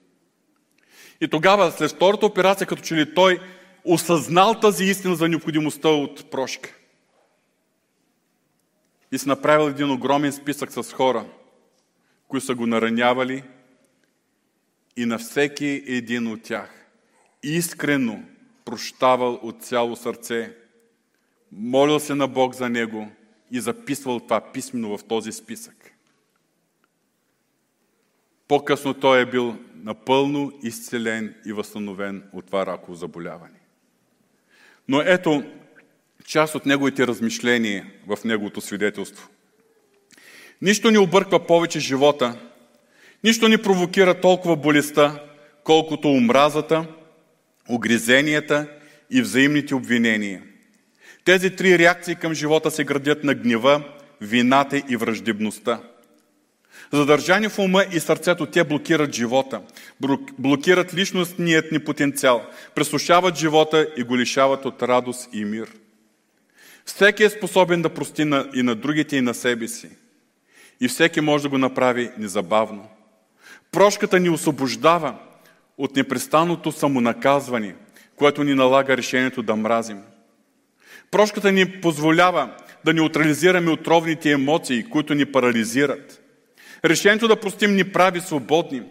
И тогава, след втората операция, като че ли той осъзнал тази истина за необходимостта от прошка. И си направил един огромен списък с хора, които са го наранявали и на всеки един от тях искрено прощавал от цяло сърце молил се на Бог за него и записвал това писменно в този списък. По-късно той е бил напълно изцелен и възстановен от това раково заболяване. Но ето част от неговите размишления в неговото свидетелство. Нищо не обърква повече живота, нищо не провокира толкова болестта, колкото омразата, огризенията и взаимните обвинения. Тези три реакции към живота се градят на гнева, вината и враждебността. Задържани в ума и сърцето, те блокират живота, блокират личностният ни потенциал, пресушават живота и го лишават от радост и мир. Всеки е способен да прости и на другите, и на себе си. И всеки може да го направи незабавно. Прошката ни освобождава от непрестанното самонаказване, което ни налага решението да мразим. Прошката ни позволява да неутрализираме отровните емоции, които ни парализират. Решението да простим ни прави свободни.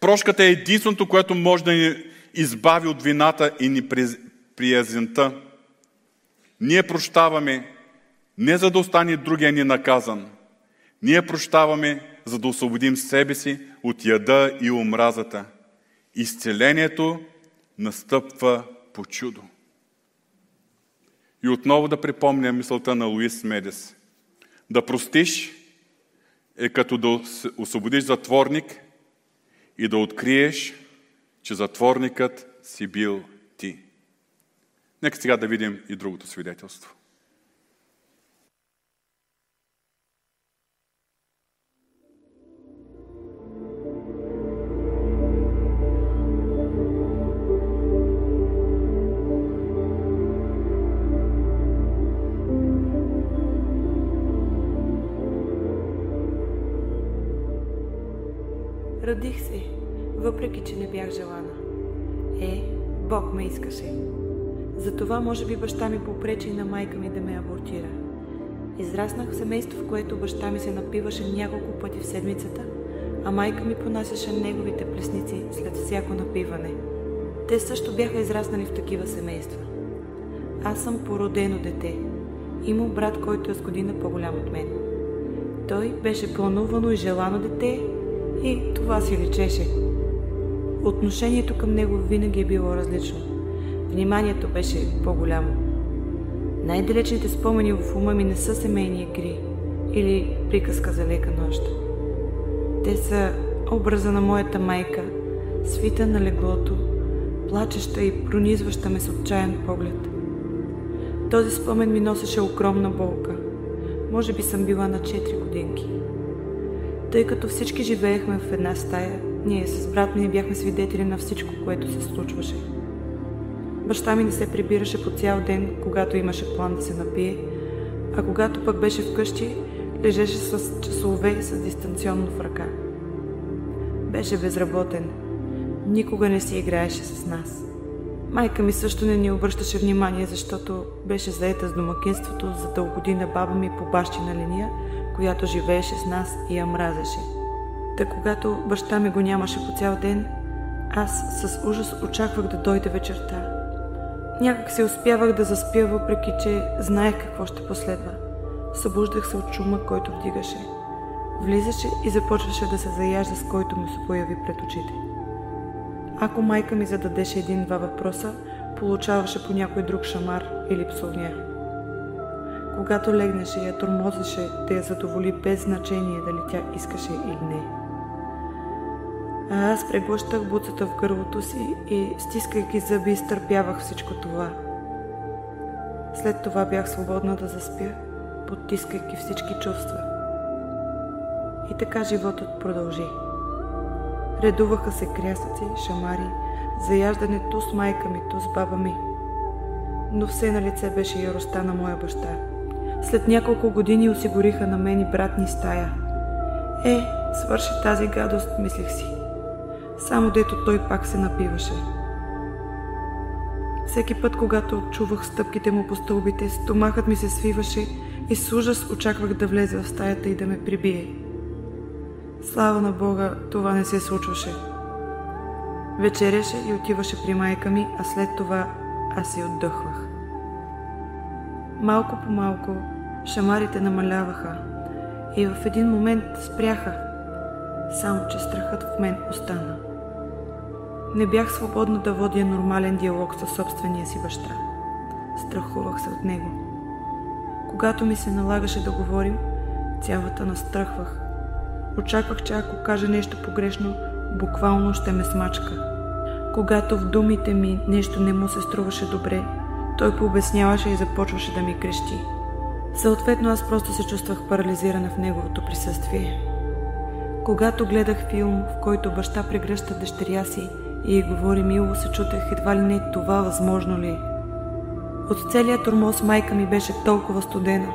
Прошката е единственото, което може да ни избави от вината и ни приязента. Ние прощаваме не за да остане другия ни наказан. Ние прощаваме, за да освободим себе си от яда и омразата. Изцелението настъпва по чудо. И отново да припомня мисълта на Луис Медес. Да простиш е като да освободиш затворник и да откриеш, че затворникът си бил ти. Нека сега да видим и другото свидетелство. Родих се, въпреки че не бях желана. Е, Бог ме искаше. Затова може би баща ми попречи на майка ми да ме абортира. Израснах в семейство, в което баща ми се напиваше няколко пъти в седмицата, а майка ми понасяше неговите плесници след всяко напиване. Те също бяха израснали в такива семейства. Аз съм породено дете. Има брат, който е с година по-голям от мен. Той беше планувано и желано дете и това си личеше. Отношението към него винаги е било различно. Вниманието беше по-голямо. Най-далечните спомени в ума ми не са семейни игри или приказка за лека нощ. Те са образа на моята майка, свита на леглото, плачеща и пронизваща ме с отчаян поглед. Този спомен ми носеше огромна болка. Може би съм била на 4 годинки. Тъй като всички живеехме в една стая, ние с брат ми бяхме свидетели на всичко, което се случваше. Баща ми не се прибираше по цял ден, когато имаше план да се напие, а когато пък беше вкъщи, лежеше с часове с дистанционно в ръка. Беше безработен. Никога не си играеше с нас. Майка ми също не ни обръщаше внимание, защото беше заета с домакинството, за да угоди на баба ми по бащина линия – която живееше с нас и я мразеше. Та когато баща ми го нямаше по цял ден, аз с ужас очаквах да дойде вечерта. Някак се успявах да заспя, въпреки че знаех какво ще последва. Събуждах се от шума, който вдигаше. Влизаше и започваше да се заяжда, с който ми се появи пред очите. Ако майка ми зададеше един-два въпроса, получаваше по някой друг шамар или псовня когато легнеше, я тормозеше да я задоволи без значение дали тя искаше или не. А аз преглъщах буцата в гърлото си и, стискайки зъби, изтърпявах всичко това. След това бях свободна да заспя, потискайки всички чувства. И така животът продължи. Редуваха се крясъци, шамари, заяждането с майка ми, то с баба ми. Но все на лице беше яростта на моя баща – след няколко години осигуриха на мен и брат ни стая. Е, свърши тази гадост, мислех си. Само дето той пак се напиваше. Всеки път, когато чувах стъпките му по стълбите, стомахът ми се свиваше и с ужас очаквах да влезе в стаята и да ме прибие. Слава на Бога, това не се случваше. Вечеряше и отиваше при майка ми, а след това аз се отдъхвах. Малко по малко шамарите намаляваха и в един момент спряха, само че страхът в мен остана. Не бях свободна да водя нормален диалог със собствения си баща. Страхувах се от него. Когато ми се налагаше да говорим, цялата настръхвах. Очаквах, че ако кажа нещо погрешно, буквално ще ме смачка. Когато в думите ми нещо не му се струваше добре, той пообясняваше и започваше да ми крещи. Съответно аз просто се чувствах парализирана в неговото присъствие. Когато гледах филм, в който баща прегръща дъщеря си и говори мило, се чутех едва ли не това възможно ли. От целия турмоз майка ми беше толкова студена.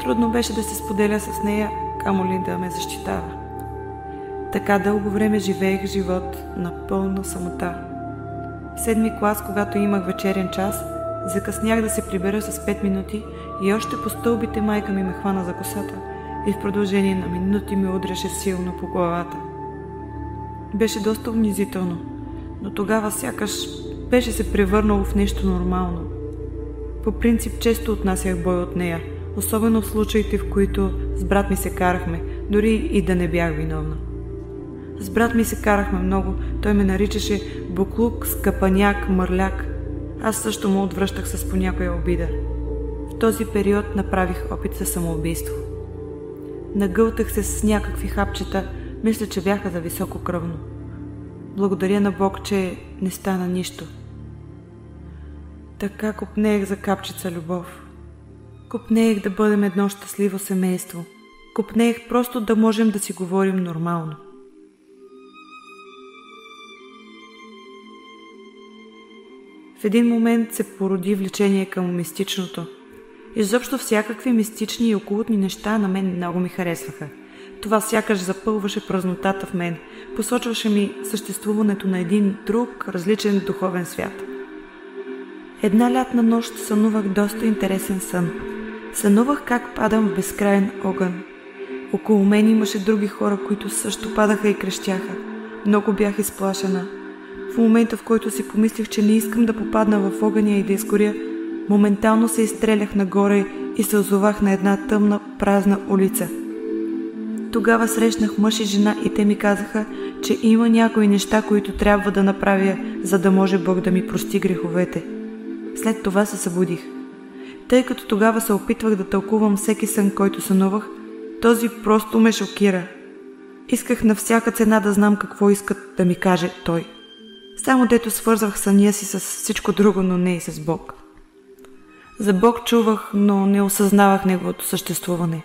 Трудно беше да се споделя с нея, камо ли да ме защитава. Така дълго време живеех живот на пълна самота. Седми клас, когато имах вечерен час, закъснях да се прибера с 5 минути и още по стълбите майка ми ме хвана за косата и в продължение на минути ми удряше силно по главата. Беше доста унизително, но тогава сякаш беше се превърнало в нещо нормално. По принцип често отнасях бой от нея, особено в случаите, в които с брат ми се карахме, дори и да не бях виновна. С брат ми се карахме много, той ме наричаше буклук, скъпаняк, мърляк. Аз също му отвръщах с по някоя обида. В този период направих опит за самоубийство. Нагълтах се с някакви хапчета, мисля, че бяха за високо кръвно. Благодаря на Бог, че не стана нищо. Така купнеех за капчица любов. Купнеех да бъдем едно щастливо семейство. Купнеех просто да можем да си говорим нормално. В един момент се породи влечение към мистичното. Изобщо всякакви мистични и окултни неща на мен много ми харесваха. Това сякаш запълваше празнотата в мен, посочваше ми съществуването на един друг, различен духовен свят. Една лятна нощ сънувах доста интересен сън. Сънувах как падам в безкрайен огън. Около мен имаше други хора, които също падаха и крещяха. Много бях изплашена – в момента, в който си помислих, че не искам да попадна в огъня и да изгоря, моментално се изстрелях нагоре и се озовах на една тъмна, празна улица. Тогава срещнах мъж и жена и те ми казаха, че има някои неща, които трябва да направя, за да може Бог да ми прости греховете. След това се събудих. Тъй като тогава се опитвах да тълкувам всеки сън, който сънувах, този просто ме шокира. Исках на всяка цена да знам какво искат да ми каже той. Само дето свързвах съня си с всичко друго, но не и с Бог. За Бог чувах, но не осъзнавах Неговото съществуване.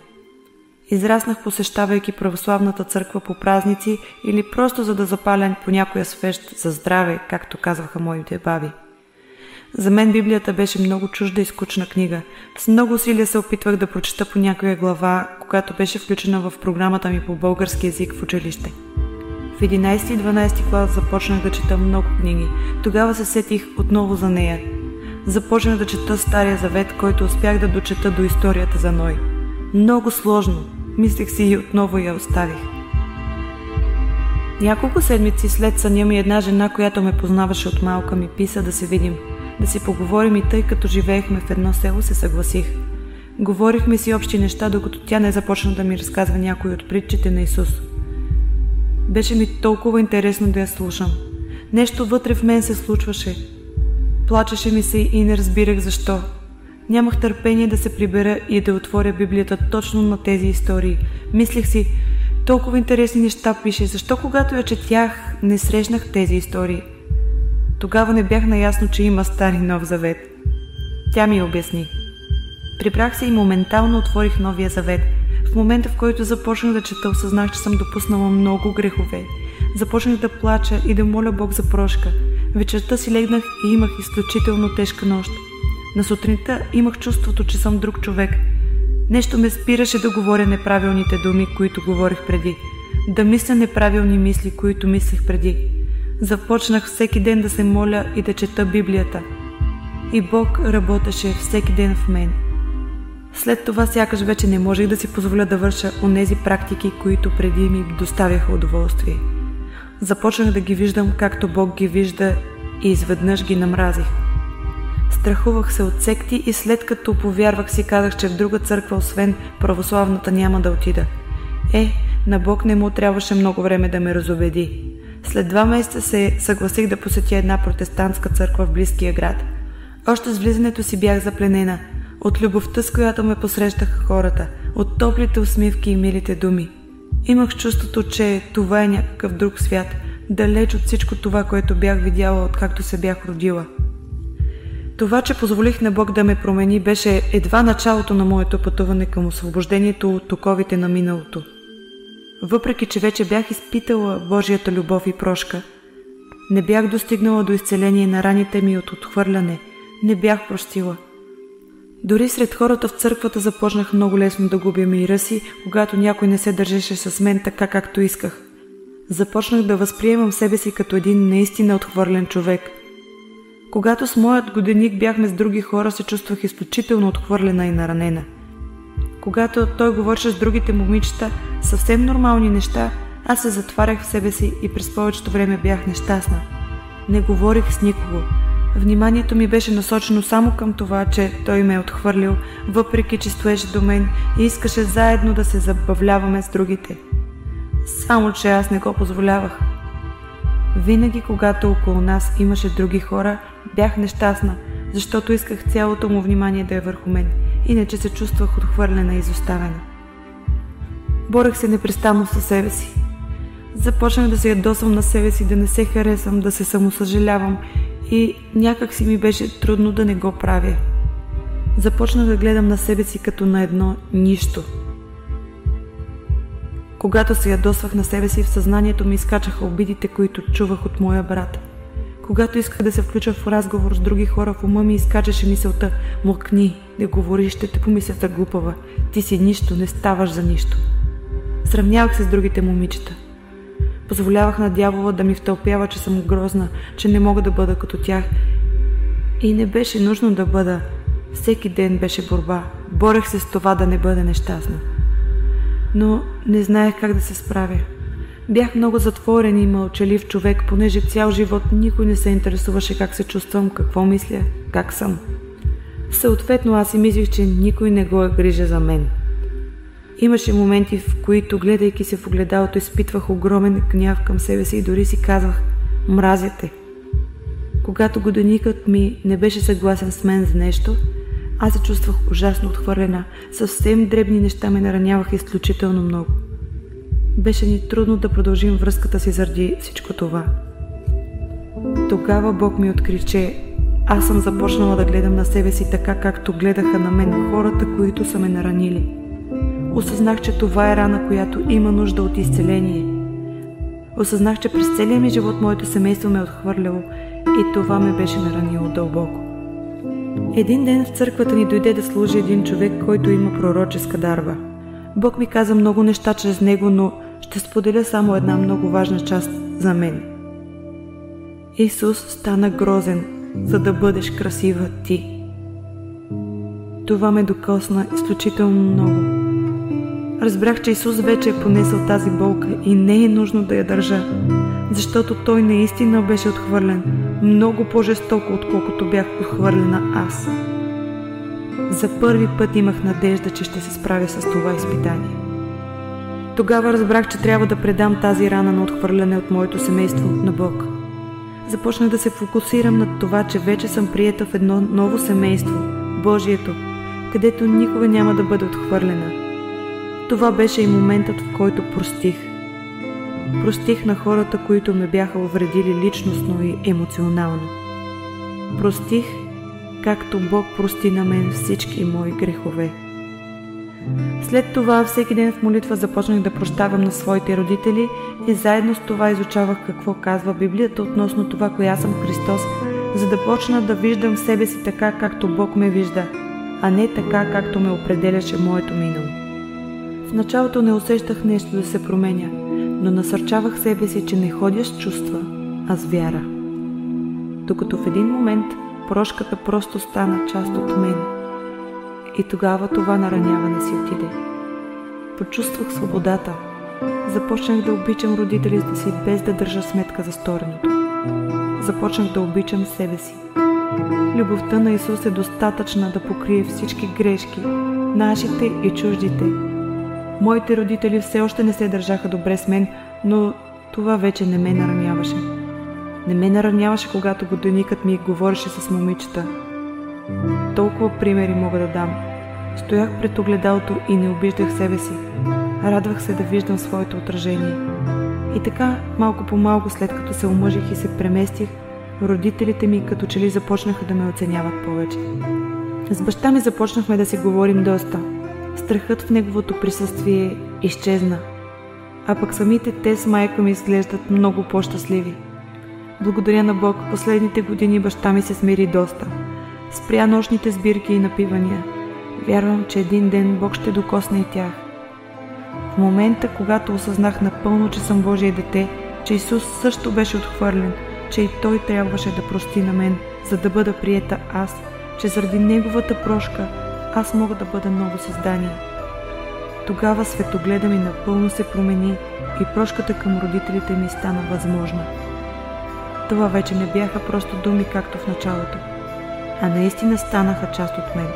Израснах посещавайки православната църква по празници или просто за да запаля по някоя свещ за здраве, както казваха моите баби. За мен Библията беше много чужда и скучна книга. С много усилия се опитвах да прочета по някоя глава, когато беше включена в програмата ми по български язик в училище. В 11 и 12 клас започнах да чета много книги. Тогава се сетих отново за нея. Започнах да чета Стария завет, който успях да дочета до историята за Ной. Много сложно. Мислех си и отново я оставих. Няколко седмици след съня ми една жена, която ме познаваше от малка, ми писа да се видим, да си поговорим и тъй като живеехме в едно село, се съгласих. Говорихме си общи неща, докато тя не започна да ми разказва някои от притчите на Исус – беше ми толкова интересно да я слушам. Нещо вътре в мен се случваше. Плачеше ми се и не разбирах защо. Нямах търпение да се прибера и да отворя Библията точно на тези истории. Мислех си, толкова интересни неща пише, защо когато я четях не срещнах тези истории? Тогава не бях наясно, че има стари нов завет. Тя ми обясни. Прибрах се и моментално отворих новия завет – в момента, в който започнах да чета, осъзнах, че съм допуснала много грехове. Започнах да плача и да моля Бог за прошка. Вечерта си легнах и имах изключително тежка нощ. На сутринта имах чувството, че съм друг човек. Нещо ме спираше да говоря неправилните думи, които говорих преди. Да мисля неправилни мисли, които мислех преди. Започнах всеки ден да се моля и да чета Библията. И Бог работеше всеки ден в мен – след това сякаш вече не можех да си позволя да върша онези практики, които преди ми доставяха удоволствие. Започнах да ги виждам както Бог ги вижда и изведнъж ги намразих. Страхувах се от секти и след като повярвах си казах, че в друга църква, освен православната, няма да отида. Е, на Бог не му трябваше много време да ме разобеди. След два месеца се съгласих да посетя една протестантска църква в близкия град. Още с влизането си бях запленена от любовта, с която ме посрещаха хората, от топлите усмивки и милите думи. Имах чувството, че това е някакъв друг свят, далеч от всичко това, което бях видяла, откакто се бях родила. Това, че позволих на Бог да ме промени, беше едва началото на моето пътуване към освобождението от токовите на миналото – въпреки че вече бях изпитала Божията любов и прошка. Не бях достигнала до изцеление на раните ми от отхвърляне, не бях простила. Дори сред хората в църквата започнах много лесно да губя мира си, когато някой не се държеше с мен така, както исках. Започнах да възприемам себе си като един наистина отхвърлен човек. Когато с моят годеник бяхме с други хора, се чувствах изключително отхвърлена и наранена – когато той говореше с другите момичета съвсем нормални неща, аз се затварях в себе си и през повечето време бях нещастна. Не говорих с никого. Вниманието ми беше насочено само към това, че той ме е отхвърлил, въпреки че стоеше до мен и искаше заедно да се забавляваме с другите. Само, че аз не го позволявах. Винаги, когато около нас имаше други хора, бях нещастна, защото исках цялото му внимание да е върху мен – иначе се чувствах отхвърлена и изоставена. Борех се непрестанно със себе си. Започнах да се ядосвам на себе си, да не се харесвам, да се самосъжалявам и някак си ми беше трудно да не го правя. Започнах да гледам на себе си като на едно нищо. Когато се ядосвах на себе си, в съзнанието ми изкачаха обидите, които чувах от моя брат – когато исках да се включа в разговор с други хора, в ума ми изкачаше мисълта «Млъкни, не говори, ще те помислята глупава. Ти си нищо, не ставаш за нищо». Сравнявах се с другите момичета. Позволявах на дявола да ми втълпява, че съм грозна, че не мога да бъда като тях. И не беше нужно да бъда. Всеки ден беше борба. Борех се с това да не бъда нещастна. Но не знаех как да се справя. Бях много затворен и мълчалив човек, понеже цял живот никой не се интересуваше как се чувствам, какво мисля, как съм. Съответно аз си мислих, че никой не го е грижа за мен. Имаше моменти, в които, гледайки се в огледалото, изпитвах огромен гняв към себе си и дори си казвах «Мразя те». Когато годеникът ми не беше съгласен с мен за нещо, аз се чувствах ужасно отхвърлена. Съвсем дребни неща ме нараняваха изключително много. Беше ни трудно да продължим връзката си заради всичко това. Тогава Бог ми откри, че аз съм започнала да гледам на себе си така, както гледаха на мен хората, които са ме наранили. Осъзнах, че това е рана, която има нужда от изцеление. Осъзнах, че през целия ми живот моето семейство ме е отхвърляло и това ме беше наранило дълбоко. Един ден в църквата ни дойде да служи един човек, който има пророческа дарба. Бог ми каза много неща чрез него, но ще споделя само една много важна част за мен. Исус стана грозен, за да бъдеш красива ти. Това ме докосна изключително много. Разбрах, че Исус вече е понесъл тази болка и не е нужно да я държа, защото Той наистина беше отхвърлен, много по-жестоко, отколкото бях отхвърлена аз. За първи път имах надежда, че ще се справя с това изпитание. Тогава разбрах, че трябва да предам тази рана на отхвърляне от моето семейство на Бог. Започнах да се фокусирам над това, че вече съм приета в едно ново семейство, Божието, където никога няма да бъда отхвърлена. Това беше и моментът, в който простих. Простих на хората, които ме бяха увредили личностно и емоционално. Простих, както Бог прости на мен всички мои грехове. След това всеки ден в молитва започнах да прощавам на своите родители и заедно с това изучавах какво казва Библията относно това, коя съм Христос, за да почна да виждам себе си така, както Бог ме вижда, а не така, както ме определяше моето минало. Началото не усещах нещо да се променя, но насърчавах себе си, че не ходя с чувства, а с вяра. Докато в един момент прошката просто стана част от мен – и тогава това нараняване си отиде. Почувствах свободата. Започнах да обичам родителите си, без да държа сметка за стореното. Започнах да обичам себе си. Любовта на Исус е достатъчна да покрие всички грешки, нашите и чуждите. Моите родители все още не се държаха добре с мен, но това вече не ме нараняваше. Не ме нараняваше, когато годеникът ми говореше с момичета. Толкова примери мога да дам. Стоях пред огледалото и не обиждах себе си. Радвах се да виждам своето отражение. И така, малко по малко, след като се омъжих и се преместих, родителите ми като че ли започнаха да ме оценяват повече. С баща ми започнахме да си говорим доста. Страхът в неговото присъствие изчезна. А пък самите те с майка ми изглеждат много по-щастливи. Благодаря на Бог, последните години баща ми се смири доста. Спря нощните сбирки и напивания. Вярвам, че един ден Бог ще докосне и тях. В момента, когато осъзнах напълно, че съм Божие дете, че Исус също беше отхвърлен, че и Той трябваше да прости на мен, за да бъда приета аз, че заради Неговата прошка аз мога да бъда ново създание. Тогава светогледа ми напълно се промени и прошката към родителите ми стана възможна. Това вече не бяха просто думи, както в началото, а наистина станаха част от мен.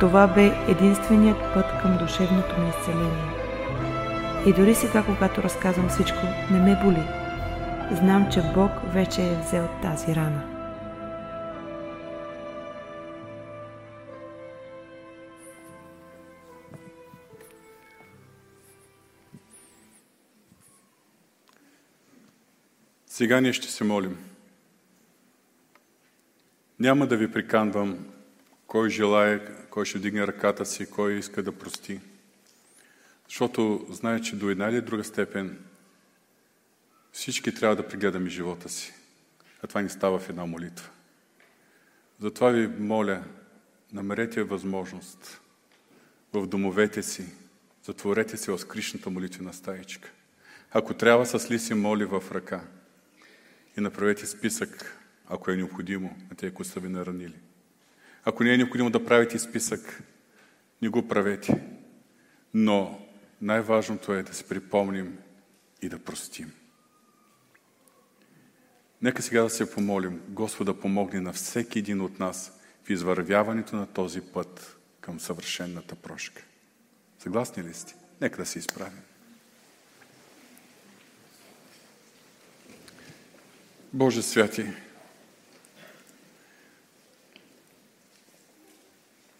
Това бе единственият път към душевното ми изцеление. И дори сега, когато разказвам всичко, не ме боли. Знам, че Бог вече е взел тази рана. Сега ние ще се молим. Няма да ви приканвам кой желая, кой ще вдигне ръката си, кой иска да прости. Защото знае, че до една или друга степен всички трябва да прегледаме живота си. А това ни става в една молитва. Затова ви моля, намерете възможност в домовете си, затворете се в скришната молитвена стаичка. Ако трябва, с ли си моли в ръка и направете списък, ако е необходимо, на тези, които са ви наранили. Ако не е необходимо да правите списък, не го правете. Но най-важното е да се припомним и да простим. Нека сега да се помолим Господа помогне на всеки един от нас в извървяването на този път към съвършенната прошка. Съгласни ли сте? Нека да се изправим. Боже святи,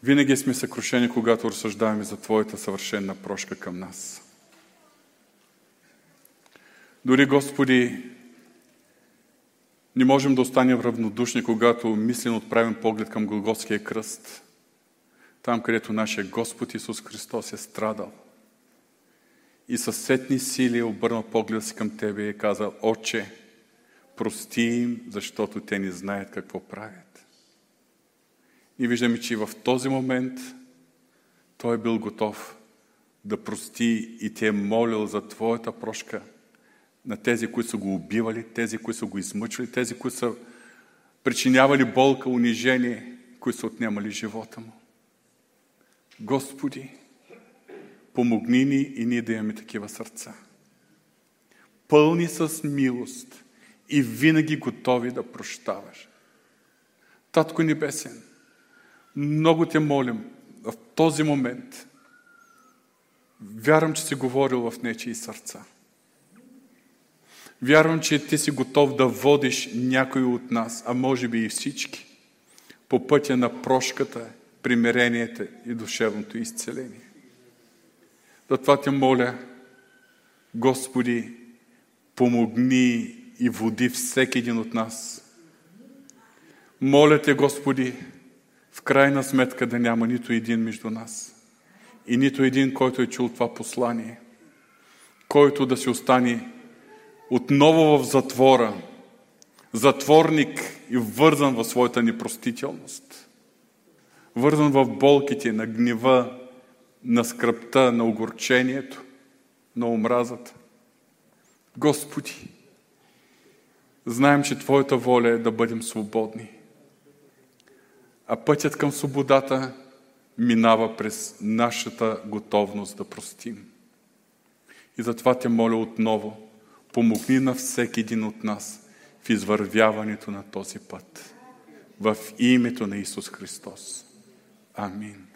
винаги сме съкрушени, когато разсъждаваме за Твоята съвършенна прошка към нас. Дори, Господи, не можем да останем равнодушни, когато мислено отправим поглед към Голготския кръст, там, където нашия Господ Исус Христос е страдал. И със сетни сили е обърнал погледа си към Тебе и е казал, Отче, прости им, защото те не знаят какво правят. И виждаме, че в този момент Той е бил готов да прости и те е молил за Твоята прошка – на тези, които са го убивали, тези, които са го измъчвали, тези, които са причинявали болка, унижение, които са отнемали живота му. Господи, помогни ни и ние да имаме такива сърца. Пълни с милост и винаги готови да прощаваш. Татко Небесен, много те молим в този момент. Вярвам, че си говорил в нечии сърца. Вярвам, че ти си готов да водиш някой от нас, а може би и всички, по пътя на прошката, примирението и душевното изцеление. Затова те моля, Господи, помогни и води всеки един от нас. Моля те, Господи, в крайна сметка да няма нито един между нас и нито един, който е чул това послание, който да се остане отново в затвора, затворник и вързан в своята непростителност. Вързан в болките на гнева, на скръпта, на огорчението, на омразата. Господи, знаем, че Твоята воля е да бъдем свободни. А пътят към свободата минава през нашата готовност да простим. И затова те моля отново – Помогни на всеки един от нас в извървяването на този път. в името на Исус Христос. Амин.